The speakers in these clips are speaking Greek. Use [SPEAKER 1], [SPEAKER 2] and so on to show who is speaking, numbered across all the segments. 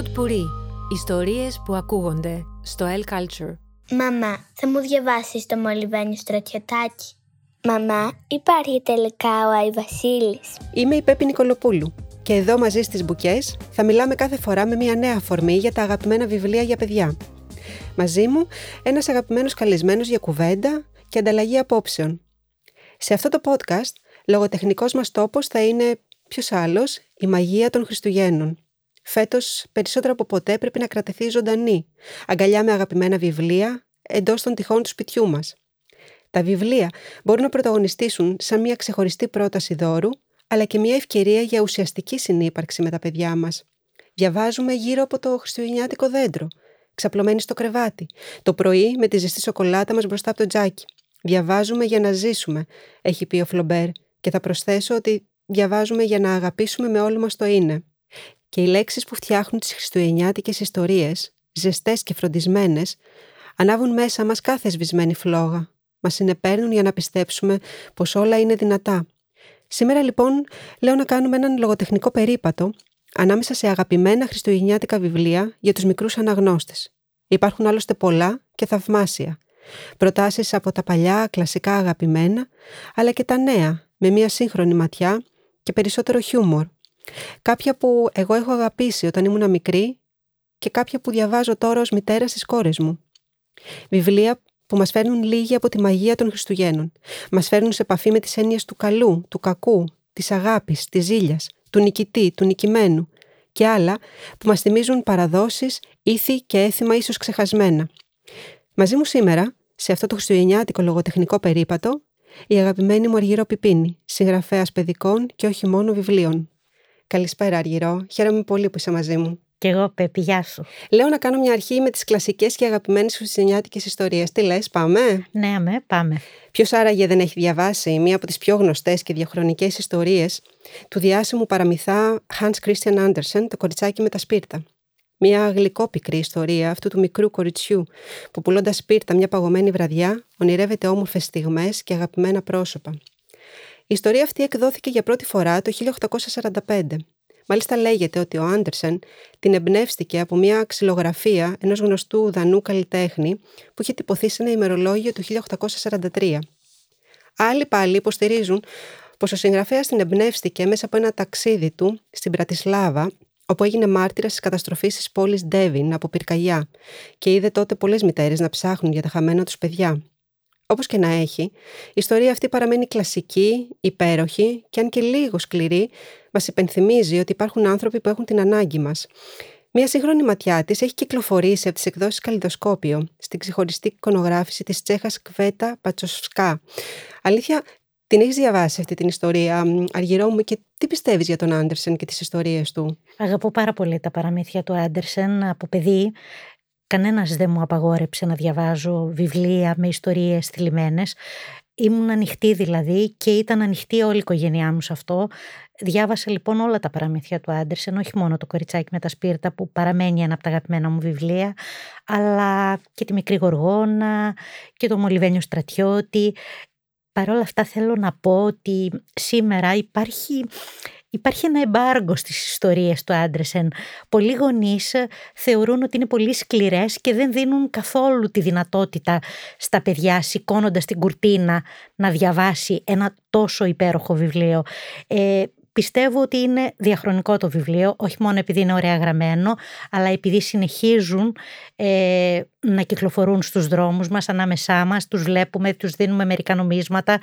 [SPEAKER 1] Pod Puri. Ιστορίες που ακούγονται στο El Culture.
[SPEAKER 2] Μαμά, θα μου διαβάσεις το μολυβένιο στρατιωτάκι; Μαμά, υπάρχει τελικά ο Άι Βασίλης;
[SPEAKER 3] Είμαι η Πέπη Νικολοπούλου και εδώ μαζί στις Μπουκές θα μιλάμε κάθε φορά με μια νέα αφορμή για τα αγαπημένα βιβλία για παιδιά. Μαζί μου ένας αγαπημένος καλεσμένος για κουβέντα και ανταλλαγή απόψεων. Σε αυτό το podcast, λογοτεχνικός μας τόπος θα είναι ποιος άλλος, η μαγεία των Χριστουγέννων. Φέτος, περισσότερο από ποτέ, πρέπει να κρατηθεί ζωντανή, αγκαλιά με αγαπημένα βιβλία εντός των τυχών του σπιτιού μας. Τα βιβλία μπορούν να πρωταγωνιστήσουν σαν μια ξεχωριστή πρόταση δώρου, αλλά και μια ευκαιρία για ουσιαστική συνύπαρξη με τα παιδιά μας. Διαβάζουμε γύρω από το χριστουγεννιάτικο δέντρο, ξαπλωμένοι στο κρεβάτι, το πρωί με τη ζεστή σοκολάτα μας μπροστά από το τζάκι. Διαβάζουμε για να ζήσουμε, έχει πει ο Φλομπέρ, και θα προσθέσω ότι διαβάζουμε για να αγαπήσουμε με όλο μας το είναι και οι λέξεις που φτιάχνουν τις χριστουγεννιάτικες ιστορίες, ζεστές και φροντισμένες, ανάβουν μέσα μας κάθε σβησμένη φλόγα. Μας συνεπέρνουν για να πιστέψουμε πως όλα είναι δυνατά. Σήμερα λοιπόν λέω να κάνουμε έναν λογοτεχνικό περίπατο ανάμεσα σε αγαπημένα χριστουγεννιάτικα βιβλία για τους μικρούς αναγνώστες. Υπάρχουν άλλωστε πολλά και θαυμάσια. Προτάσεις από τα παλιά κλασικά αγαπημένα, αλλά και τα νέα, με μια σύγχρονη ματιά και περισσότερο χιούμορ. Κάποια που εγώ έχω αγαπήσει όταν ήμουν μικρή και κάποια που διαβάζω τώρα ως μητέρας στις κόρες μου. Βιβλία που μας φέρνουν λίγη από τη μαγεία των Χριστουγέννων. Μας φέρνουν σε επαφή με τις έννοιες του καλού, του κακού, της αγάπης, της ζήλιας, του νικητή, του νικημένου και άλλα που μας θυμίζουν παραδόσεις, ήθη και έθιμα ίσως ξεχασμένα. Μαζί μου σήμερα, σε αυτό το χριστουγεννιάτικο λογοτεχνικό περίπατο, η αγαπημένη μου Αργυρό Πιπίνη, συγγραφέας παιδικών και όχι μόνο βιβλίων. Καλησπέρα, Αργυρό. Χαίρομαι πολύ που είσαι μαζί μου.
[SPEAKER 4] Κι εγώ, Πέπη, γεια σου.
[SPEAKER 3] Λέω να κάνω μια αρχή με τις κλασικές και αγαπημένες χριστουγεννιάτικε ιστορίες. Τι λες, πάμε;
[SPEAKER 4] Ναι, αμέ, πάμε.
[SPEAKER 3] Ποιος άραγε δεν έχει διαβάσει μία από τις πιο γνωστές και διαχρονικές ιστορίες του διάσημου παραμυθά Hans Christian Andersen, Το κοριτσάκι με τα σπίρτα. Μια γλυκόπικρη ιστορία αυτού του μικρού κοριτσιού που πουλώντας σπίρτα μια παγωμένη βραδιά ονειρεύεται όμορφες στιγμές και αγαπημένα πρόσωπα. Η ιστορία αυτή εκδόθηκε για πρώτη φορά το 1845. Μάλιστα λέγεται ότι ο Άντερσεν την εμπνεύστηκε από μια ξυλογραφία ενός γνωστού δανού καλλιτέχνη που είχε τυπωθεί σε ένα ημερολόγιο του 1843. Άλλοι πάλι υποστηρίζουν πως ο συγγραφέας την εμπνεύστηκε μέσα από ένα ταξίδι του στην Πρατισλάβα όπου έγινε μάρτυρας της καταστροφής της πόλης Ντέβιν από πυρκαγιά και είδε τότε πολλές μητέρες να ψάχνουν για τα χαμένα τους παιδιά. Όπως και να έχει, η ιστορία αυτή παραμένει κλασική, υπέροχη και αν και λίγο σκληρή, μας υπενθυμίζει ότι υπάρχουν άνθρωποι που έχουν την ανάγκη μας. Μία σύγχρονη ματιά της έχει κυκλοφορήσει από τις εκδόσεις Καλλιδοσκόπιο στην ξεχωριστή εικονογράφηση της Τσέχας Κβέτα Πατσοσκά. Αλήθεια, την έχεις διαβάσει αυτή την ιστορία, Αργυρό μου, και τι πιστεύεις για τον Άντερσεν και τις ιστορίες του;
[SPEAKER 4] Αγαπώ πάρα πολύ τα παραμύθια του Άντερσεν από παιδί. Κανένας δεν μου απαγόρεψε να διαβάζω βιβλία με ιστορίες θλιμμένες. Ήμουν ανοιχτή δηλαδή και ήταν ανοιχτή όλη η οικογένειά μου σε αυτό. Διάβασα λοιπόν όλα τα παραμύθια του Άντερσεν, όχι μόνο το κοριτσάκι με τα σπίρτα που παραμένει ένα από τα αγαπημένα μου βιβλία, αλλά και τη Μικρή Γοργόνα και το Μολυβένιο Στρατιώτη. Παρ' όλα αυτά θέλω να πω ότι σήμερα υπάρχει Υπάρχει ένα εμπάργκο στις ιστορίες του Άντρεσεν. Πολλοί γονείς θεωρούν ότι είναι πολύ σκληρές και δεν δίνουν καθόλου τη δυνατότητα στα παιδιά σηκώνοντας την κουρτίνα να διαβάσει ένα τόσο υπέροχο βιβλίο. Ε, Πιστεύω ότι είναι διαχρονικό το βιβλίο, όχι μόνο επειδή είναι ωραία γραμμένο, αλλά επειδή συνεχίζουν ε, να κυκλοφορούν στους δρόμους μας, ανάμεσά μας, τους βλέπουμε, τους δίνουμε μερικά νομίσματα,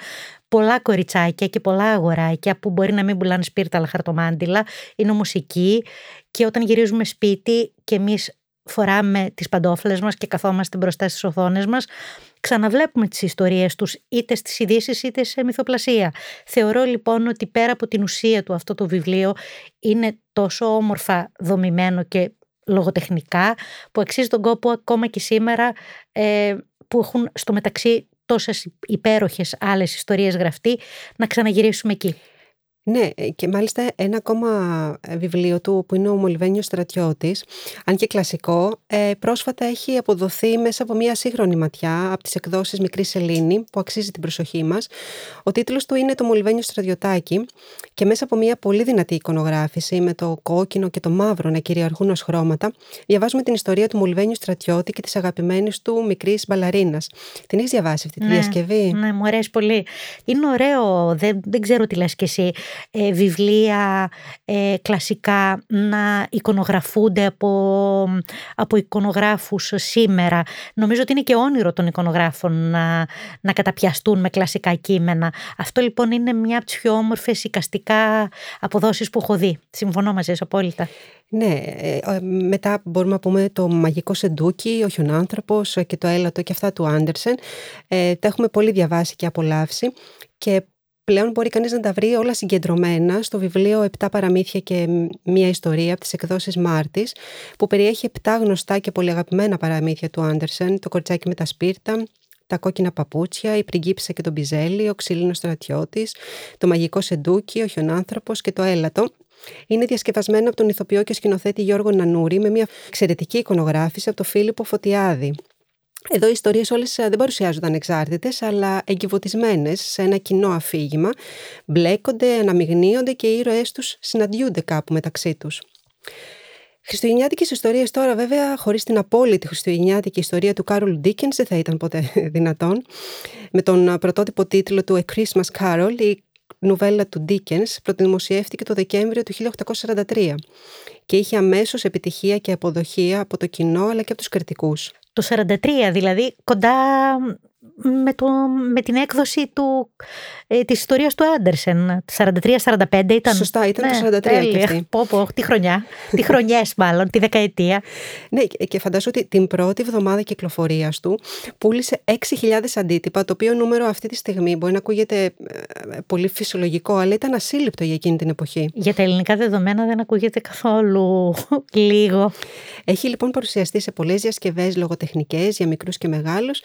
[SPEAKER 4] πολλά κοριτσάκια και πολλά αγοράκια που μπορεί να μην πουλάνε σπίρτα αλλά χαρτομάντιλα, είναι όμως εκεί και όταν γυρίζουμε σπίτι και εμείς φοράμε τις παντόφλες μας και καθόμαστε μπροστά στις οθόνες μας, ξαναβλέπουμε τις ιστορίες τους είτε στις ειδήσεις είτε σε μυθοπλασία. Θεωρώ λοιπόν ότι πέρα από την ουσία του αυτό το βιβλίο είναι τόσο όμορφα δομημένο και λογοτεχνικά που αξίζει τον κόπο ακόμα και σήμερα ε, που έχουν στο μεταξύ τόσες υπέροχες άλλες ιστορίες γραφτεί να ξαναγυρίσουμε εκεί.
[SPEAKER 3] Ναι, ε, και μάλιστα ένα ακόμα ε, βιβλίο του που είναι ο Μολυβένιος Στρατιώτης, αν και κλασικό, ε, πρόσφατα έχει αποδοθεί μέσα από μια σύγχρονη ματιά από τις εκδόσεις Μικρή Σελήνη που αξίζει την προσοχή μας. Ο τίτλος του είναι το Μολυβένιο Στρατιωτάκι και μέσα από μια πολύ δυνατή εικονογράφηση με το κόκκινο και το μαύρο να κυριαρχούν ως χρώματα διαβάζουμε την ιστορία του Μολυβένιου Στρατιώτη και της αγαπημένης του μικρής μπαλαρίνας. Την έχεις διαβάσει αυτή τη
[SPEAKER 4] ναι,
[SPEAKER 3] διασκευή;
[SPEAKER 4] Ναι, μου αρέσει πολύ. Είναι ωραίο, δεν, δεν ξέρω τι λες και εσύ ε, βιβλία ε, κλασικά να εικονογραφούνται από, από εικονογράφους σήμερα. Νομίζω ότι είναι και όνειρο των εικονογράφων να, να καταπιαστούν με κλασικά κείμενα. Αυτό λοιπόν είναι μια από τις πιο όμορφες οικαστικά αποδόσεις που έχω δει. Συμφωνώ μαζί σου απόλυτα.
[SPEAKER 3] Ναι, ε, ε, μετά μπορούμε να πούμε το μαγικό σεντούκι, ο χιονάνθρωπος και το έλατο και αυτά του Άντερσεν. Ε, τα έχουμε πολύ διαβάσει και απολαύσει και πλέον μπορεί κανείς να τα βρει όλα συγκεντρωμένα στο βιβλίο «Επτά παραμύθια και μία ιστορία» από τις εκδόσεις Μάρτης, που περιέχει επτά γνωστά και πολύ αγαπημένα παραμύθια του Άντερσεν, το κορτσάκι με τα σπίρτα, τα κόκκινα παπούτσια, η πριγκίψα και τον πιζέλι, ο ξύλινος στρατιώτης, το μαγικό σεντούκι, ο χιονάνθρωπος και το έλατο. Είναι διασκευασμένο από τον ηθοποιό και σκηνοθέτη Γιώργο Νανούρη με μια εξαιρετική εικονογράφηση από τον Φίλιππο Φωτιάδη. Εδώ οι ιστορίες όλες ε, δεν παρουσιάζονταν εξάρτητες, αλλά εγκυβωτισμένες σε ένα κοινό αφήγημα, μπλέκονται, αναμειγνύονται και οι ήρωές τους συναντιούνται κάπου μεταξύ τους. Χριστουγεννιάτικες ιστορίες τώρα, βέβαια, χωρίς την απόλυτη χριστουγεννιάτικη ιστορία του Κάρολ Ντίκεν, δεν θα ήταν ποτέ δυνατόν. Με τον πρωτότυπο τίτλο του A Christmas Carol, η νουβέλα του Dickens πρωτοδημοσιεύτηκε το Δεκέμβριο του 1843 και είχε αμέσως επιτυχία και αποδοχία από το κοινό αλλά και από τους κριτικούς.
[SPEAKER 4] Το 43 δηλαδή κοντά με, το, με την έκδοση του, ε, της ιστορίας του Άντερσεν. 43-45 ήταν.
[SPEAKER 3] Σωστά, ήταν ναι, το 43 τέλεια. και αυτή.
[SPEAKER 4] Πω, πω, τη χρονιά, τη χρονιές μάλλον, τη δεκαετία.
[SPEAKER 3] Ναι, και φαντάζομαι ότι την πρώτη εβδομάδα κυκλοφορίας του πούλησε 6.000 αντίτυπα, το οποίο νούμερο αυτή τη στιγμή μπορεί να ακούγεται ε, πολύ φυσιολογικό, αλλά ήταν ασύλληπτο για εκείνη την εποχή.
[SPEAKER 4] Για τα ελληνικά δεδομένα δεν ακούγεται καθόλου λίγο.
[SPEAKER 3] Έχει λοιπόν παρουσιαστεί σε πολλές διασκευές λογοτεχνικές για μικρούς και μεγάλους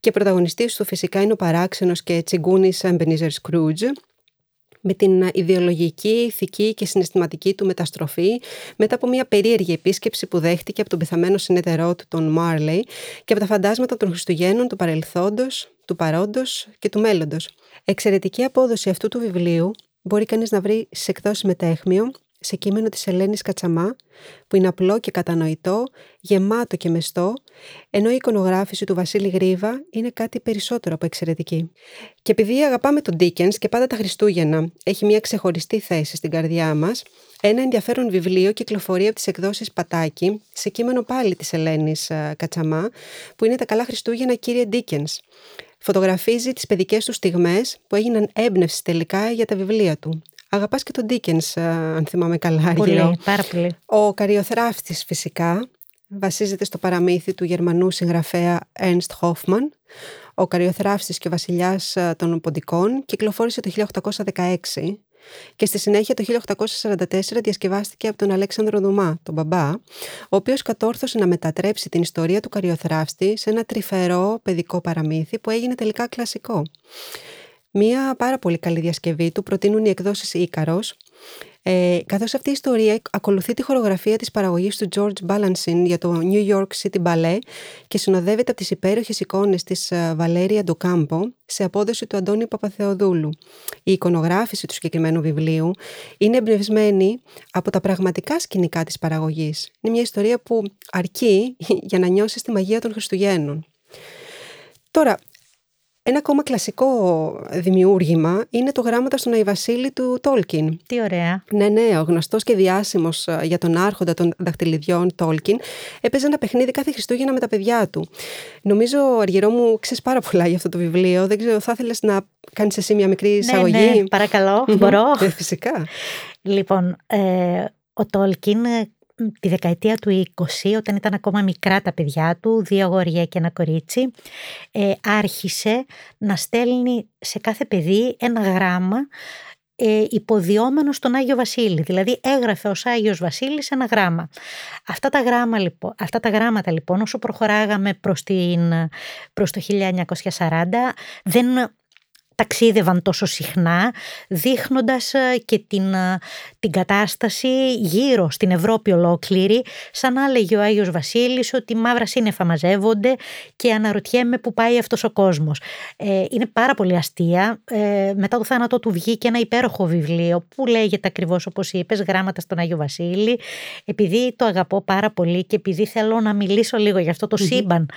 [SPEAKER 3] και πρωταγωνιστής του φυσικά είναι ο παράξενος και τσιγκούνης Εμπενίζερ Σκρούτζ, με την ιδεολογική, ηθική και συναισθηματική του μεταστροφή μετά από μια περίεργη επίσκεψη που δέχτηκε από τον πεθαμένο συνεταιρό του τον Μάρλεϊ και από τα φαντάσματα των Χριστουγέννων του παρελθόντος, του παρόντος και του μέλλοντος. Εξαιρετική απόδοση αυτού του βιβλίου μπορεί κανείς να βρει σε εκδόσεις μετέχμιο σε κείμενο της Ελένης Κατσαμά, που είναι απλό και κατανοητό, γεμάτο και μεστό, ενώ η εικονογράφηση του Βασίλη Γρίβα είναι κάτι περισσότερο από εξαιρετική. Και επειδή αγαπάμε τον Dickens και πάντα τα Χριστούγεννα έχει μια ξεχωριστή θέση στην καρδιά μας, ένα ενδιαφέρον βιβλίο κυκλοφορεί από τις εκδόσεις Πατάκη, σε κείμενο πάλι της Ελένης ε, Κατσαμά, που είναι «Τα καλά Χριστούγεννα κύριε Dickens». Φωτογραφίζει τις παιδικές του στιγμές που έγιναν έμπνευση τελικά για τα βιβλία του. Αγαπάς και τον Ντίκενς, ε, αν θυμάμαι καλά.
[SPEAKER 4] Πολύ, πάρα πολύ.
[SPEAKER 3] Ο Καριοθράφτης φυσικά βασίζεται στο παραμύθι του Γερμανού συγγραφέα Ernst Hoffmann. Ο Καριοθράφτης και ο βασιλιάς ε, των Ποντικών κυκλοφόρησε το 1816 και στη συνέχεια το 1844 διασκευάστηκε από τον Αλέξανδρο Δουμά, τον μπαμπά, ο οποίος κατόρθωσε να μετατρέψει την ιστορία του Καριοθράφτη σε ένα τρυφερό παιδικό παραμύθι που έγινε τελικά κλασικό. Μία πάρα πολύ καλή διασκευή του προτείνουν οι εκδόσεις Ίκαρος, ε, καθώς αυτή η ιστορία ακολουθεί τη χορογραφία της παραγωγής του George Balanchine για το New York City Ballet και συνοδεύεται από τις υπέροχες εικόνες της Βαλέρια Ντοκάμπο σε απόδοση του Αντώνη Παπαθεοδούλου. Η εικονογράφηση του συγκεκριμένου βιβλίου είναι εμπνευσμένη από τα πραγματικά σκηνικά της παραγωγής. Είναι μια ιστορία που αρκεί για να νιώσεις τη μαγεία των Χριστουγέννων. Τώρα, ένα ακόμα κλασικό δημιούργημα είναι το γράμματα στον Αϊβασίλη του Τόλκιν.
[SPEAKER 4] Τι ωραία.
[SPEAKER 3] Ναι, ναι, ο γνωστός και διάσημος ε, για τον άρχοντα των δαχτυλιδιών Τόλκιν έπαιζε ένα παιχνίδι κάθε Χριστούγεννα με τα παιδιά του. Νομίζω, Αργυρό μου, ξέρεις πάρα πολλά για αυτό το βιβλίο. Δεν ξέρω, θα ήθελες να κάνεις εσύ μια μικρή εισαγωγή;
[SPEAKER 4] Ναι, ναι, παρακαλώ, μπορώ.
[SPEAKER 3] Ε, φυσικά.
[SPEAKER 4] Λοιπόν, ε, ο Τόλκιν τη δεκαετία του 20, όταν ήταν ακόμα μικρά τα παιδιά του, δύο αγόρια και ένα κορίτσι, ε, άρχισε να στέλνει σε κάθε παιδί ένα γράμμα ε, υποδιόμενο στον Άγιο Βασίλη. Δηλαδή έγραφε ως Άγιος Βασίλης ένα γράμμα. Αυτά τα, γράμμα, λοιπόν, αυτά τα γράμματα λοιπόν όσο προχωράγαμε προς, την, προς το 1940 δεν ταξίδευαν τόσο συχνά, δείχνοντας ε, και την, ε, την κατάσταση γύρω στην Ευρώπη ολόκληρη, σαν να έλεγε ο Άγιος Βασίλης ότι μαύρα σύννεφα μαζεύονται και αναρωτιέμαι που πάει αυτός ο κόσμος. Ε, είναι πάρα πολύ αστεία. Ε, μετά το θάνατό του βγήκε ένα υπέροχο βιβλίο που λέγεται ακριβώς όπως είπες, γράμματα στον Άγιο Βασίλη. Επειδή το αγαπώ πάρα πολύ και επειδή θέλω να μιλήσω λίγο για αυτό το σύμπαν,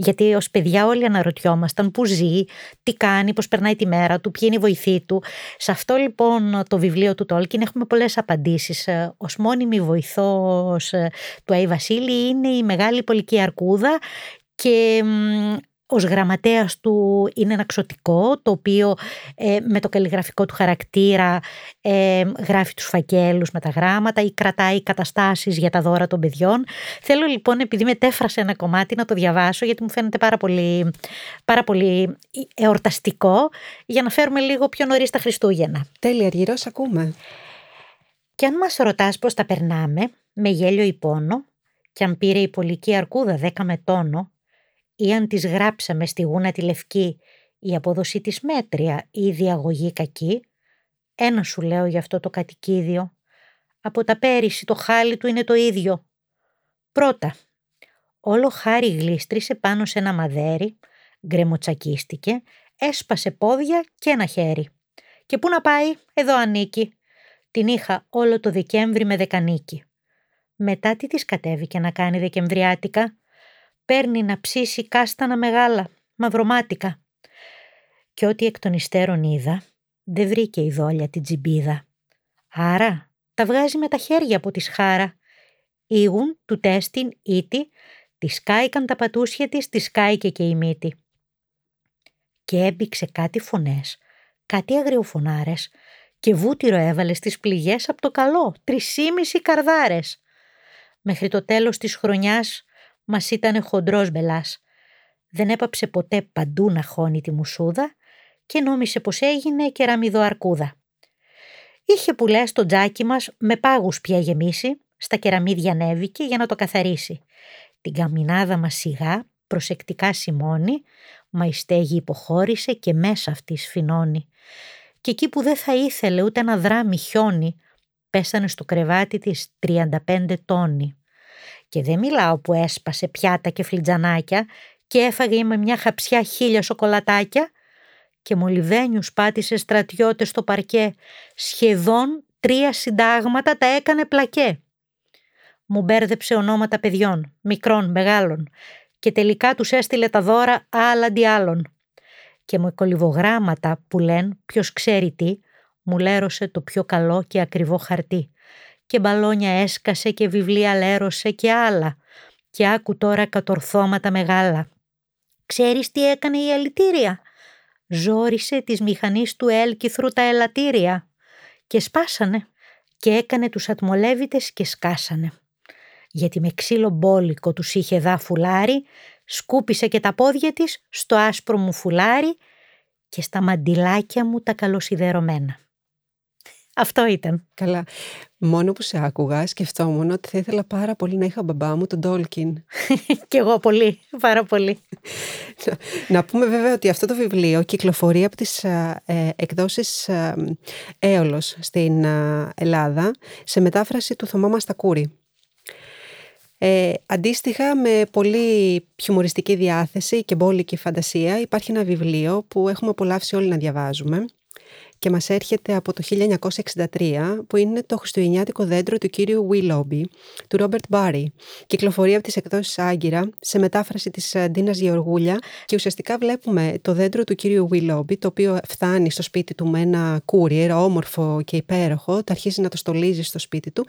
[SPEAKER 4] γιατί ως παιδιά όλοι αναρωτιόμασταν πού ζει, τι κάνει, πώς περνάει τη μέρα του, ποιοι είναι η βοηθή του. Σε αυτό λοιπόν το βιβλίο του Τόλκιν έχουμε πολλές απαντήσεις. Ε, ως μόνιμη βοηθός ε, του Άι Βασίλη είναι η μεγάλη πολική αρκούδα και ως γραμματέας του είναι ένα ξωτικό το οποίο ε, με το καλλιγραφικό του χαρακτήρα ε, γράφει τους φακέλους με τα γράμματα ή κρατάει καταστάσεις για τα δώρα των παιδιών. Θέλω λοιπόν επειδή μετέφρασε ένα κομμάτι να το διαβάσω γιατί μου φαίνεται πάρα πολύ, πάρα πολύ εορταστικό για να φέρουμε λίγο πιο νωρίς τα Χριστούγεννα.
[SPEAKER 3] Τέλεια Αργυρός ακούμε.
[SPEAKER 4] Και αν μας ρωτάς πώς τα περνάμε με γέλιο ή πόνο και αν πήρε η πολική αρκούδα δέκα με τόνο ή αν τις γράψαμε στη γούνα τη λευκή η απόδοση της μέτρια ή η διαγωγή κακή, ένα σου λέω για αυτό το κατοικίδιο. Από τα πέρυσι το χάλι του είναι το ίδιο. Πρώτα, όλο χάρη γλίστρησε πάνω σε ένα μαδέρι, γκρεμοτσακίστηκε, έσπασε πόδια και ένα χέρι. Και πού να πάει, εδώ ανήκει. Την είχα όλο το Δεκέμβρη με δεκανίκη. Μετά τι της κατέβηκε να κάνει Δεκεμβριάτικα, παίρνει να ψήσει κάστανα μεγάλα, μαυρομάτικα. Και ό,τι εκ των υστέρων είδα, δεν βρήκε η δόλια την τζιμπίδα. Άρα τα βγάζει με τα χέρια από της σχάρα. Ήγουν του τέστην ήτη, της σκάηκαν τα πατούσια της, της σκάηκε και η μύτη. Και έμπηξε κάτι φωνές, κάτι αγριοφωνάρες και βούτυρο έβαλε στις πληγές από το καλό, τρισήμιση καρδάρες. Μέχρι το τέλος της χρονιάς μας ήταν χοντρός μπελάς. Δεν έπαψε ποτέ παντού να χώνει τη μουσούδα και νόμισε πως έγινε κεραμιδό αρκούδα. Είχε πουλέ στο τζάκι μας με πάγους πια γεμίσει, στα κεραμίδια ανέβηκε για να το καθαρίσει. Την καμινάδα μας σιγά, προσεκτικά σημώνει, μα η στέγη υποχώρησε και μέσα αυτής σφινώνει. Και εκεί που δεν θα ήθελε ούτε να δράμει χιόνι, πέσανε στο κρεβάτι της 35 τόνοι. Και δεν μιλάω που έσπασε πιάτα και φλιτζανάκια και έφαγε με μια χαψιά χίλια σοκολατάκια και μολυβένιους πάτησε στρατιώτες στο παρκέ. Σχεδόν τρία συντάγματα τα έκανε πλακέ. Μου μπέρδεψε ονόματα παιδιών, μικρών, μεγάλων και τελικά τους έστειλε τα δώρα άλλα αντί άλλων. Και με κολυβογράμματα που λένε ποιος ξέρει τι, μου λέρωσε το πιο καλό και ακριβό χαρτί και μπαλόνια έσκασε και βιβλία λέρωσε και άλλα και άκου τώρα κατορθώματα μεγάλα. Ξέρεις τι έκανε η αλητήρια; Ζόρισε της μηχανής του έλκυθρου τα ελαττήρια και σπάσανε και έκανε τους ατμολέβητες και σκάσανε. Γιατί με ξύλο μπόλικο τους είχε δά φουλάρι, σκούπισε και τα πόδια της στο άσπρο μου φουλάρι και στα μαντιλάκια μου τα καλοσιδερωμένα. Αυτό ήταν.
[SPEAKER 3] Καλά. Μόνο που σε άκουγα, σκεφτόμουν ότι θα ήθελα πάρα πολύ να είχα μπαμπά μου τον Τόλκιν.
[SPEAKER 4] Κι εγώ πολύ, πάρα πολύ.
[SPEAKER 3] να πούμε βέβαια ότι αυτό το βιβλίο κυκλοφορεί από τις ε, εκδόσεις ε, Έολος στην Ελλάδα σε μετάφραση του Θωμά Μαστακούρη. Ε, αντίστοιχα με πολύ χιουμοριστική διάθεση και μπόλικη φαντασία υπάρχει ένα βιβλίο που έχουμε απολαύσει όλοι να διαβάζουμε και μας έρχεται από το 1963 που είναι το χριστουγεννιάτικο δέντρο του κύριου Willoughby του Ρόμπερτ Μπάρι. Κυκλοφορεί από τις εκδόσεις Άγκυρα σε μετάφραση της ε, Ντίνας Γεωργούλια και ουσιαστικά βλέπουμε το δέντρο του κύριου Willoughby το οποίο φτάνει στο σπίτι του με ένα courier όμορφο και υπέροχο, το αρχίζει να το στολίζει στο σπίτι του.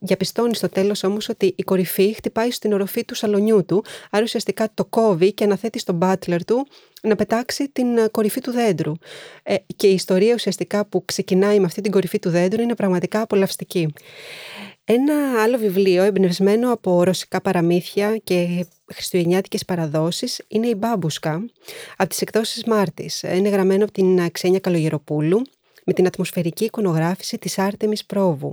[SPEAKER 3] Διαπιστώνει στο τέλος όμως ότι η κορυφή χτυπάει στην οροφή του σαλονιού του, άρα ουσιαστικά το κόβει και αναθέτει στον butler του να πετάξει την ε, κορυφή του δέντρου. Ε, και η ιστορία ουσιαστικά που ξεκινάει με αυτή την κορυφή του δέντρου είναι πραγματικά απολαυστική. Ένα άλλο βιβλίο εμπνευσμένο από ρωσικά παραμύθια και χριστουγεννιάτικες παραδόσεις είναι η Μπάμπουσκα από τις εκδόσεις Μάρτης. Είναι γραμμένο από την Ξένια Καλογεροπούλου με την ατμοσφαιρική εικονογράφηση της Άρτεμις Πρόβου.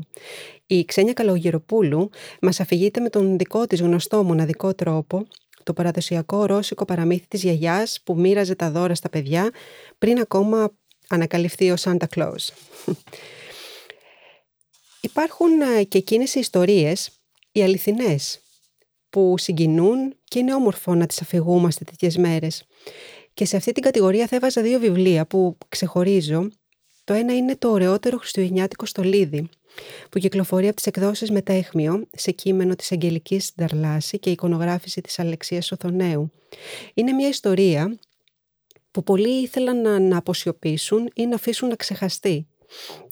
[SPEAKER 3] Η Ξένια Καλογεροπούλου μας αφηγείται με τον δικό της γνωστό μοναδικό τρόπο το παραδοσιακό ρώσικο παραμύθι της γιαγιάς που μοίραζε τα δώρα στα παιδιά πριν ακόμα ανακαλυφθεί ο Santa Claus. Υπάρχουν ε, και εκείνες οι ιστορίες, οι αληθινές, που συγκινούν και είναι όμορφο να τις αφηγούμαστε τέτοιες μέρες. Και σε αυτή την κατηγορία θα έβαζα δύο βιβλία που ξεχωρίζω. Το ένα είναι το ωραιότερο χριστουγεννιάτικο στολίδι, που κυκλοφορεί από τις εκδόσεις Μετέχμιο σε κείμενο της Αγγελικής Νταρλάση και εικονογράφηση της Αλεξίας Οθονέου. Είναι μια ιστορία που πολλοί ήθελαν να, να αποσιωπήσουν ή να αφήσουν να ξεχαστεί.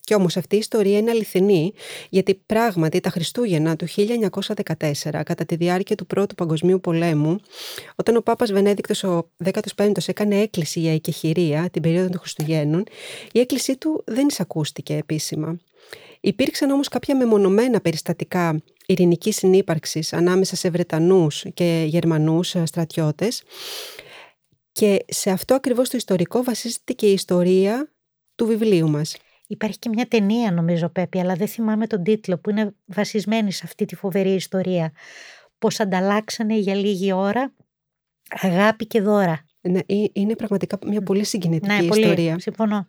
[SPEAKER 3] Και όμως αυτή η ιστορία είναι αληθινή, γιατί πράγματι τα Χριστούγεννα του 1914, κατά τη διάρκεια του Πρώτου Παγκοσμίου Πολέμου, όταν ο Πάπας Βενέδικτος ο 15ος έκανε έκκληση για εκεχηρία την περίοδο των Χριστουγέννων, η έκκλησή του δεν εισακούστηκε επίσημα. Υπήρξαν όμως κάποια μεμονωμένα περιστατικά ειρηνικής συνύπαρξης ανάμεσα σε Βρετανούς και Γερμανούς στρατιώτες και σε αυτό ακριβώς το ιστορικό βασίζεται και η ιστορία του βιβλίου μας.
[SPEAKER 4] Υπάρχει και μια ταινία νομίζω Πέπη, αλλά δεν θυμάμαι τον τίτλο που είναι βασισμένη σε αυτή τη φοβερή ιστορία. Πώς ανταλλάξανε για λίγη ώρα αγάπη και δώρα.
[SPEAKER 3] Ναι, είναι πραγματικά μια πολύ συγκινητική
[SPEAKER 4] ναι,
[SPEAKER 3] ιστορία.
[SPEAKER 4] Πολύ, συμφωνώ.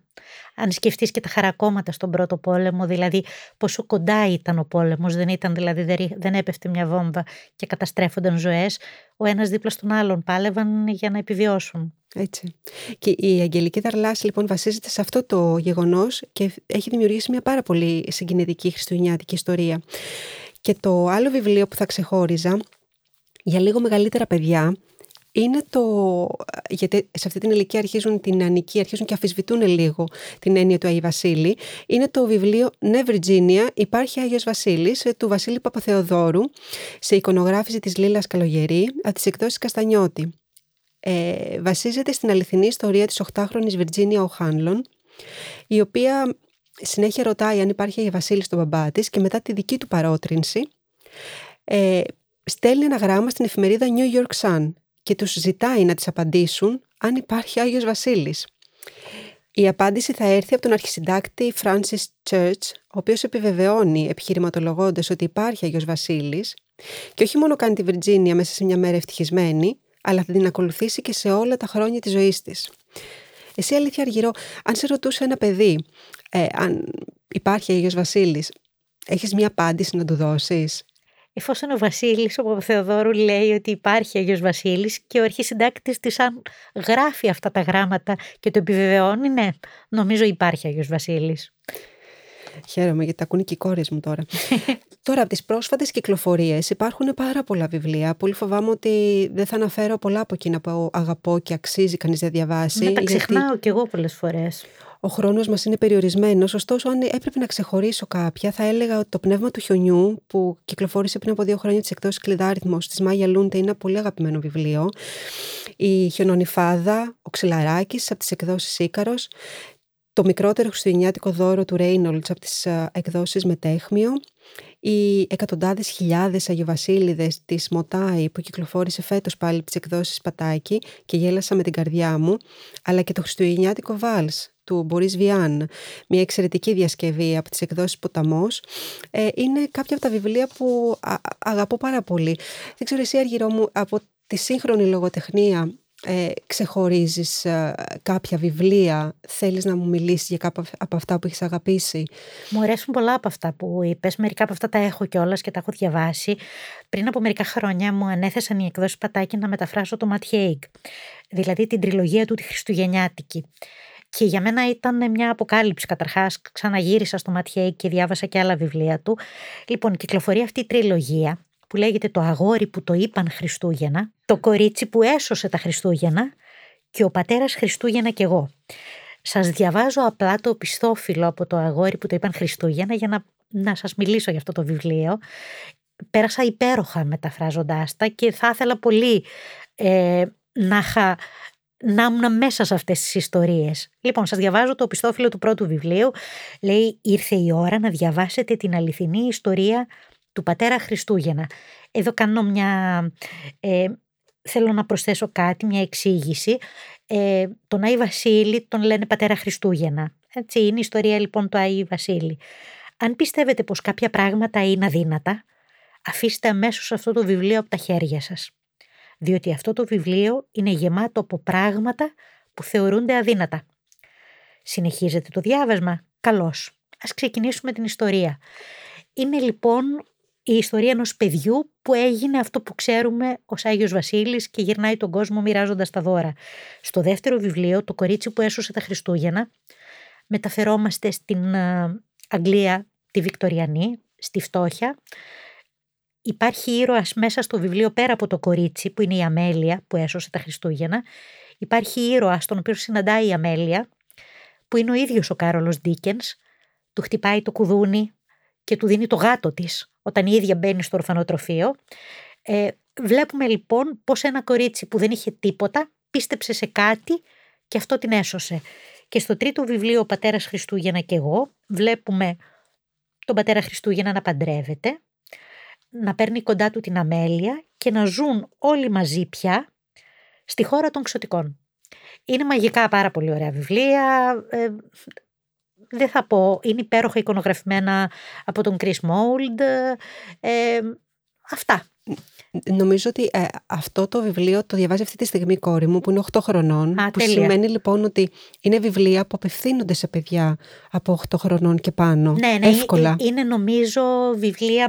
[SPEAKER 4] Αν σκεφτείς και τα χαρακόμματα στον πρώτο πόλεμο, δηλαδή πόσο κοντά ήταν ο πόλεμος, δεν ήταν δηλαδή, δεν έπεφτε μια βόμβα και καταστρέφονταν ζωές, ο ένας δίπλα στον άλλον πάλευαν για να επιβιώσουν.
[SPEAKER 3] Έτσι. Και η Αγγελική Δαρλάση λοιπόν βασίζεται σε αυτό το γεγονός και έχει δημιουργήσει μια πάρα πολύ συγκινητική χριστουγεννιάτικη ιστορία. Και το άλλο βιβλίο που θα ξεχώριζα για λίγο μεγαλύτερα παιδιά είναι το. Γιατί σε αυτή την ηλικία αρχίζουν την νεανική, αρχίζουν και αφισβητούν λίγο την έννοια του Αγίου Βασίλη. Είναι το βιβλίο Ναι, Virginia, υπάρχει Άγιος Βασίλης του Βασίλη Παπαθεοδόρου σε εικονογράφηση της Λίλας Καλογερή από τις εκδόσεις Καστανιώτη. Ε, βασίζεται στην αληθινή ιστορία της 8χρονης Βιρτζίνια Οχάνλων, η οποία συνέχεια ρωτάει αν υπάρχει Αγίου Βασίλη στον μπαμπά της και μετά τη δική του παρότρινση ε, στέλνει ένα γράμμα στην εφημερίδα New York Sun και τους ζητάει να τις απαντήσουν αν υπάρχει Άγιος Βασίλης. Η απάντηση θα έρθει από τον αρχισυντάκτη Francis Church, ο οποίος επιβεβαιώνει επιχειρηματολογώντας ότι υπάρχει Άγιος Βασίλης και όχι μόνο κάνει τη Βιρτζίνια μέσα σε μια μέρα ευτυχισμένη, αλλά θα την ακολουθήσει και σε όλα τα χρόνια της ζωής της. Εσύ αλήθεια Αργυρό, αν σε ρωτούσε ένα παιδί ε, αν υπάρχει Άγιος Βασίλης, έχεις μια απάντηση να του δώσεις;
[SPEAKER 4] Εφόσον ο Βασίλης, ο Θεοδόρου λέει ότι υπάρχει Άγιος Βασίλης και ο αρχισυντάκτης της αν γράφει αυτά τα γράμματα και το επιβεβαιώνει, ναι, νομίζω υπάρχει Άγιος Βασίλης.
[SPEAKER 3] Χαίρομαι γιατί τα ακούνε και οι κόρες μου τώρα. τώρα, από τις πρόσφατες κυκλοφορίες υπάρχουν πάρα πολλά βιβλία. Πολύ φοβάμαι ότι δεν θα αναφέρω πολλά από εκείνα που αγαπώ και αξίζει κανείς να διαβάσει.
[SPEAKER 4] Ναι, τα ξεχνάω κι εγώ πολλές φορές
[SPEAKER 3] ο χρόνος μας είναι περιορισμένος. Ωστόσο, αν έπρεπε να ξεχωρίσω κάποια, θα έλεγα ότι το πνεύμα του χιονιού, που κυκλοφόρησε πριν από δύο χρόνια της εκδόσης Κλειδάριθμος της Μάγια Λούντε, είναι ένα πολύ αγαπημένο βιβλίο. Η Χιονονιφάδα, ο Ξυλαράκης από τις εκδόσεις Ήκαρο. Το μικρότερο χριστουγεννιάτικο δώρο του Ρέινολτ από τις ε, εκδόσεις Μετέχμιο οι εκατοντάδες χιλιάδες Αγιοβασίλειδε της Μοτάη που κυκλοφόρησε φέτος πάλι τις εκδόσεις Πατάκη και γέλασα με την καρδιά μου, αλλά και το Χριστουγεννιάτικο Βάλ του Μπορίς Βιάν, μια εξαιρετική διασκευή από τις εκδόσεις Ποταμός, ε, είναι κάποια από τα βιβλία που αγαπώ πάρα πολύ. Δεν ξέρω εσύ Αργυρό μου, από τη σύγχρονη λογοτεχνία ε, ξεχωρίζεις ε, κάποια βιβλία, θέλεις να μου μιλήσεις για κάποια από αυτά που έχεις αγαπήσει;
[SPEAKER 4] Μου αρέσουν πολλά από αυτά που είπες, μερικά από αυτά τα έχω κιόλας και τα έχω διαβάσει. Πριν από μερικά χρόνια μου ανέθεσαν οι εκδόσεις Πατάκη να μεταφράσω το Ματιέικ, δηλαδή την τριλογία του τη Χριστουγεννιάτικη. Και για μένα ήταν μια αποκάλυψη καταρχάς. Ξαναγύρισα στο Ματιέικ και διάβασα και άλλα βιβλία του. Λοιπόν, κυκλοφορεί αυτή η τριλογία που λέγεται Το αγόρι που το είπαν Χριστούγεννα, το κορίτσι που έσωσε τα Χριστούγεννα και ο πατέρας Χριστούγεννα κι εγώ. Σας διαβάζω απλά το πιστόφυλλο από το αγόρι που το είπαν Χριστούγεννα για να, να σας μιλήσω για αυτό το βιβλίο. Πέρασα υπέροχα μεταφράζοντάς τα και θα ήθελα πολύ ε, να είχα να ήμουν μέσα σε αυτές τις ιστορίες. Λοιπόν, σας διαβάζω το πιστόφυλλο του πρώτου βιβλίου. Λέει, ήρθε η ώρα να διαβάσετε την αληθινή ιστορία του πατέρα Χριστούγεννα. Εδώ κάνω μια... Ε, θέλω να προσθέσω κάτι, μια εξήγηση. Ε, τον Άι Βασίλη τον λένε πατέρα Χριστούγεννα. Έτσι είναι η ιστορία λοιπόν του Άι Βασίλη. Αν πιστεύετε πως κάποια πράγματα είναι αδύνατα, αφήστε αμέσως αυτό το βιβλίο από τα χέρια σας. διότι αυτό το βιβλίο είναι γεμάτο από πράγματα που θεωρούνται αδύνατα. Συνεχίζεται το διάβασμα. Καλώς. Ας ξεκινήσουμε την ιστορία. Είναι λοιπόν η ιστορία ενός παιδιού που έγινε αυτό που ξέρουμε ως Άγιος Βασίλης και γυρνάει τον κόσμο μοιράζοντας τα δώρα. Στο δεύτερο βιβλίο, το κορίτσι που έσωσε τα Χριστούγεννα, μεταφερόμαστε στην ε, Αγγλία τη Βικτοριανή, στη φτώχεια. Υπάρχει ήρωας μέσα στο βιβλίο πέρα από το κορίτσι που είναι η Αμέλεια που έσωσε τα Χριστούγεννα. Υπάρχει ήρωας τον οποίο συναντάει η Αμέλεια που είναι ο ίδιος ο Κάρολος Ντίκενς. Του χτυπάει το κουδούνι και του δίνει το γάτο της όταν η ίδια μπαίνει στο ορφανοτροφείο. Ε, βλέπουμε λοιπόν πως ένα κορίτσι που δεν είχε τίποτα πίστεψε σε κάτι και αυτό την έσωσε. Και στο τρίτο βιβλίο «Ο πατέρας Χριστούγεννα και εγώ» βλέπουμε τον πατέρα Χριστούγεννα να παντρεύεται, να παίρνει κοντά του την αμέλεια και να ζουν όλοι μαζί πια στη χώρα των ξωτικών. Είναι μαγικά πάρα πολύ ωραία βιβλία. Ε, δεν θα πω, είναι υπέροχα εικονογραφημένα από τον Chris Mould. Ε, αυτά.
[SPEAKER 3] Νομίζω ότι ε, αυτό το βιβλίο το διαβάζει αυτή τη στιγμή η κόρη μου που είναι 8 χρονών.
[SPEAKER 4] Α,
[SPEAKER 3] που
[SPEAKER 4] τέλεια.
[SPEAKER 3] σημαίνει λοιπόν ότι είναι βιβλία που απευθύνονται σε παιδιά από 8 χρονών και πάνω.
[SPEAKER 4] Ναι, ναι,
[SPEAKER 3] εύκολα.
[SPEAKER 4] είναι, είναι νομίζω βιβλία,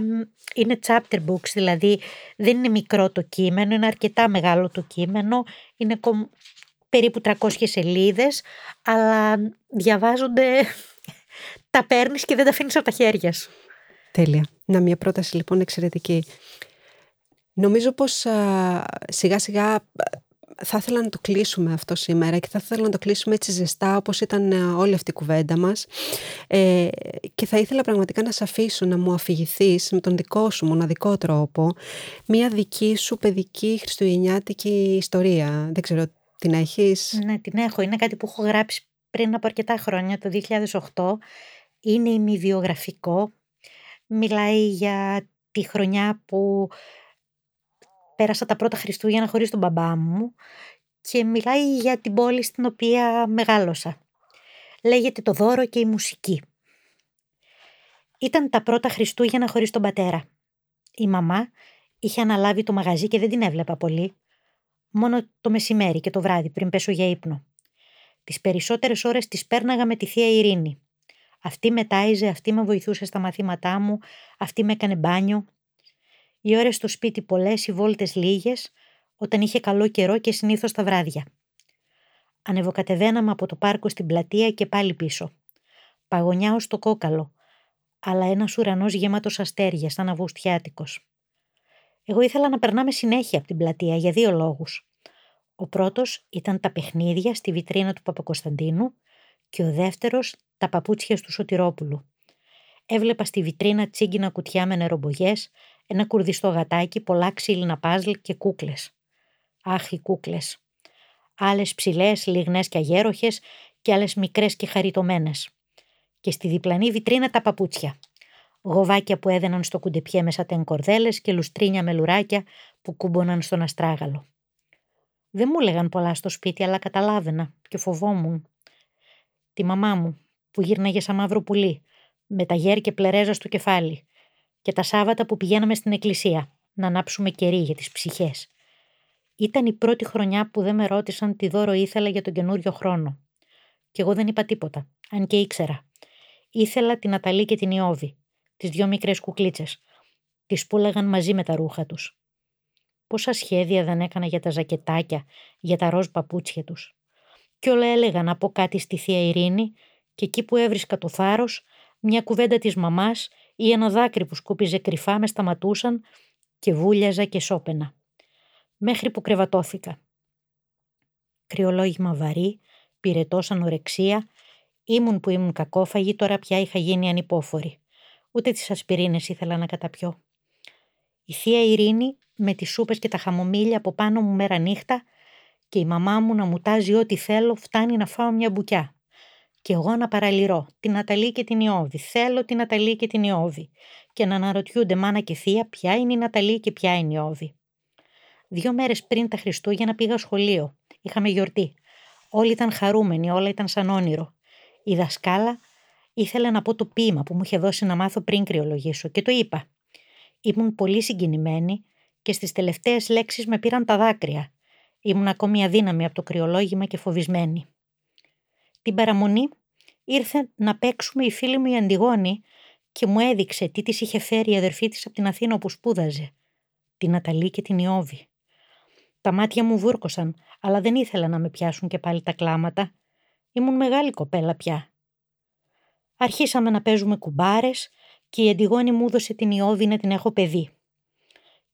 [SPEAKER 4] είναι chapter books, δηλαδή δεν είναι μικρό το κείμενο, είναι αρκετά μεγάλο το κείμενο, είναι κομ- περίπου 300 σελίδες, αλλά διαβάζονται, τα παίρνεις και δεν τα αφήνεις από τα χέρια σου.
[SPEAKER 3] Τέλεια. Να μια πρόταση λοιπόν εξαιρετική. Νομίζω πως α, σιγά σιγά α, θα ήθελα να το κλείσουμε αυτό σήμερα και θα ήθελα να το κλείσουμε έτσι ζεστά όπως ήταν ε, όλη αυτή η κουβέντα μας ε, και θα ήθελα πραγματικά να σε αφήσω να μου αφηγηθείς με τον δικό σου μοναδικό τρόπο μια δική σου παιδική χριστουγεννιάτικη ιστορία. Δεν ξέρω, την έχεις;
[SPEAKER 4] Ναι, την έχω. Είναι κάτι που έχω γράψει πριν από αρκετά χρόνια, το 2008. Είναι ημιβιογραφικό. Μιλάει για τη χρονιά που πέρασα τα πρώτα Χριστούγεννα χωρίς τον μπαμπά μου και μιλάει για την πόλη στην οποία μεγάλωσα. Λέγεται «Το δώρο και η μουσική». Ήταν τα πρώτα Χριστούγεννα χωρίς τον πατέρα. Η μαμά είχε αναλάβει το μαγαζί και δεν την έβλεπα πολύ. Μόνο το μεσημέρι και το βράδυ πριν πέσω για ύπνο. Τις περισσότερες ώρες τις πέρναγα με τη θεία Ειρήνη. Αυτή με τάιζε, αυτή με βοηθούσε στα μαθήματά μου, αυτή με έκανε μπάνιο. Οι ώρες στο σπίτι πολλές, οι βόλτες λίγες, όταν είχε καλό καιρό και συνήθως τα βράδια. Ανεβοκατεβαίναμε από το πάρκο στην πλατεία και πάλι πίσω. Παγωνιά ως το κόκαλο, αλλά ένας ουρανός γεμάτος αστέρια, σαν αυγουστιάτικος. Εγώ ήθελα να περνάμε συνέχεια από την πλατεία για δύο λόγους. Ο πρώτος ήταν τα παιχνίδια στη βιτρίνα του Παπακοσταντίνου και ο δεύτερος τα παπούτσια του Σωτηρόπουλου. Έβλεπα στη βιτρίνα τσίγκινα κουτιά με νερομπογιές, ένα κουρδιστό γατάκι, πολλά ξύλινα πάζλ και κούκλες. Αχ, οι κούκλες. Άλλες ψηλές, λιγνές και αγέροχες και άλλες μικρές και χαριτωμένες. Και στη διπλανή βιτρίνα τα παπούτσια. Γοβάκια που έδαιναν στο κουντεπιέ με σατέν κορδέλες και λουστρίνια με λουράκια που κούμποναν στον αστράγαλο. Δεν μου έλεγαν πολλά στο σπίτι, αλλά καταλάβαινα και φοβόμουν. Τη μαμά μου, που γύρναγε σαν μαύρο πουλί, με τα γέρ και πλερέζα στο κεφάλι, και τα Σάββατα που πηγαίναμε στην εκκλησία, να ανάψουμε κερί για τις ψυχές. Ήταν η πρώτη χρονιά που δεν με ρώτησαν τι δώρο ήθελα για τον καινούριο χρόνο. Κι εγώ δεν είπα τίποτα, αν και ήξερα. Ήθελα την Αταλή και την Ιώβη, τις δυο μικρές κουκλίτσες. Τις πούλαγαν μαζί με τα ρούχα τους. Πόσα σχέδια δεν έκανα για τα ζακετάκια, για τα ροζ παπούτσια τους. Κι όλα έλεγα να πω κάτι στη Θεία Ειρήνη και εκεί που έβρισκα το θάρρος, μια κουβέντα της μαμάς ή ένα δάκρυ που σκούπιζε κρυφά μες σταματούσαν και βούλιαζα και σώπαινα. Μέχρι που κρεβατώθηκα. Κρυολόγημα βαρύ, πυρετός ανορεξία, ήμουν που ήμουν κακόφαγη, τώρα πια είχα γίνει ανυπόφορη. Ούτε τις ασπιρίνες ήθελα να καταπιώ. Η θεία Ειρήνη με τις σούπες και τα χαμομήλια από πάνω μου μέρα νύχτα και η μαμά μου να μου τάζει ό,τι θέλω φτάνει να φάω μια μπουκιά. Και εγώ να παραλυρώ την Ναταλή και την Ιώβη. Θέλω την Ναταλή και την Ιώβη. Και να αναρωτιούνται μάνα και θεία ποια είναι η Ναταλή και ποια είναι η Ιώβη. Δύο μέρες πριν τα Χριστούγεννα πήγα σχολείο. Είχαμε γιορτή. Όλοι ήταν χαρούμενοι, όλα ήταν σαν όνειρο. Η δασκάλα ήθελε να πω το ποίημα που μου είχε δώσει να μάθω πριν κρυολογήσω και το είπα. Ήμουν πολύ συγκινημένη και στις τελευταίες λέξεις με πήραν τα δάκρυα. Ήμουν ακόμη αδύναμη από το κρυολόγημα και φοβισμένη. Την παραμονή ήρθε να παίξουμε η φίλη μου η Αντιγόνη και μου έδειξε τι της είχε φέρει η αδερφή της από την Αθήνα όπου σπούδαζε. Την Αταλή και την Ιώβη. Τα μάτια μου βούρκωσαν, αλλά δεν ήθελα να με πιάσουν και πάλι τα κλάματα. Ήμουν μεγάλη κοπέλα πια. Αρχίσαμε να παίζουμε κουμπάρες και η Αντιγόνη μου έδωσε την Ιώβη να την έχω παιδί.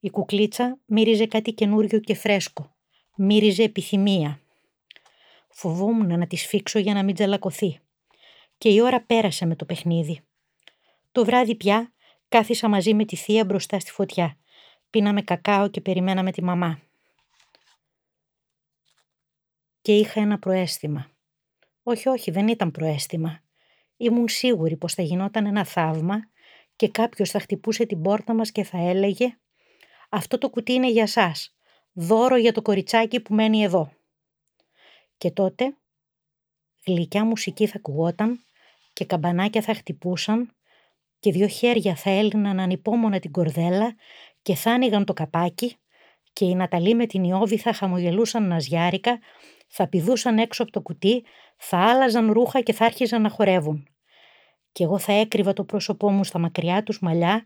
[SPEAKER 4] Η κουκλίτσα μύριζε κάτι καινούριο και φρέσκο. Μύριζε επιθυμία. Φοβόμουν να τη σφίξω για να μην τζαλακωθεί. Και η ώρα πέρασε με το παιχνίδι. Το βράδυ πια κάθισα μαζί με τη θεία μπροστά στη φωτιά. Πίναμε κακάο και περιμέναμε τη μαμά. Και είχα ένα προέστημα. Όχι, όχι, δεν ήταν προέστημα. Ήμουν σίγουρη πως θα γινόταν ένα θαύμα και κάποιος θα χτυπούσε την πόρτα μας και θα έλεγε «Αυτό το κουτί είναι για σας, δώρο για το κοριτσάκι που μένει εδώ». Και τότε γλυκιά μουσική θα ακουγόταν και καμπανάκια θα χτυπούσαν και δύο χέρια θα έλυναν ανυπόμονα την κορδέλα και θα άνοιγαν το καπάκι και η Ναταλή με την Ιώβη θα χαμογελούσαν ναζιάρικα, θα πηδούσαν έξω από το κουτί, θα άλλαζαν ρούχα και θα άρχιζαν να χορεύουν. Και εγώ θα έκρυβα το πρόσωπό μου στα μακριά τους μαλλιά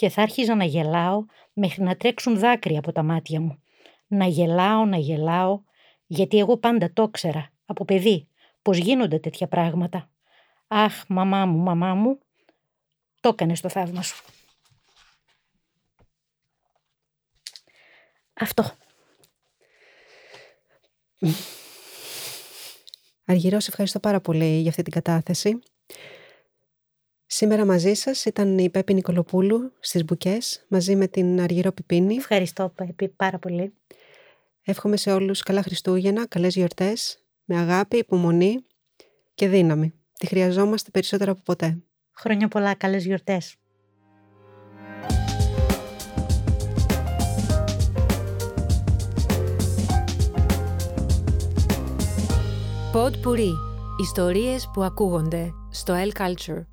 [SPEAKER 4] και θα άρχιζα να γελάω μέχρι να τρέξουν δάκρυα από τα μάτια μου. Να γελάω, να γελάω, γιατί εγώ πάντα το ξέρα, από παιδί, πως γίνονται τέτοια πράγματα. Αχ, μαμά μου, μαμά μου, το έκανε το θαύμα σου. Αυτό.
[SPEAKER 3] Αργυρό, σε ευχαριστώ πάρα πολύ για αυτή την κατάθεση. Σήμερα μαζί σας ήταν η Πέπη Νικολοπούλου στις Μπουκές, μαζί με την Αργυρό Πιπίνη.
[SPEAKER 4] Ευχαριστώ, Πέπη, πάρα πολύ.
[SPEAKER 3] Εύχομαι σε όλους καλά Χριστούγεννα, καλές γιορτές, με αγάπη, υπομονή και δύναμη. Τη χρειαζόμαστε περισσότερο από ποτέ.
[SPEAKER 4] Χρόνια πολλά, καλές γιορτές.
[SPEAKER 1] Pod Puri. Ιστορίες που ακούγονται στο El Culture.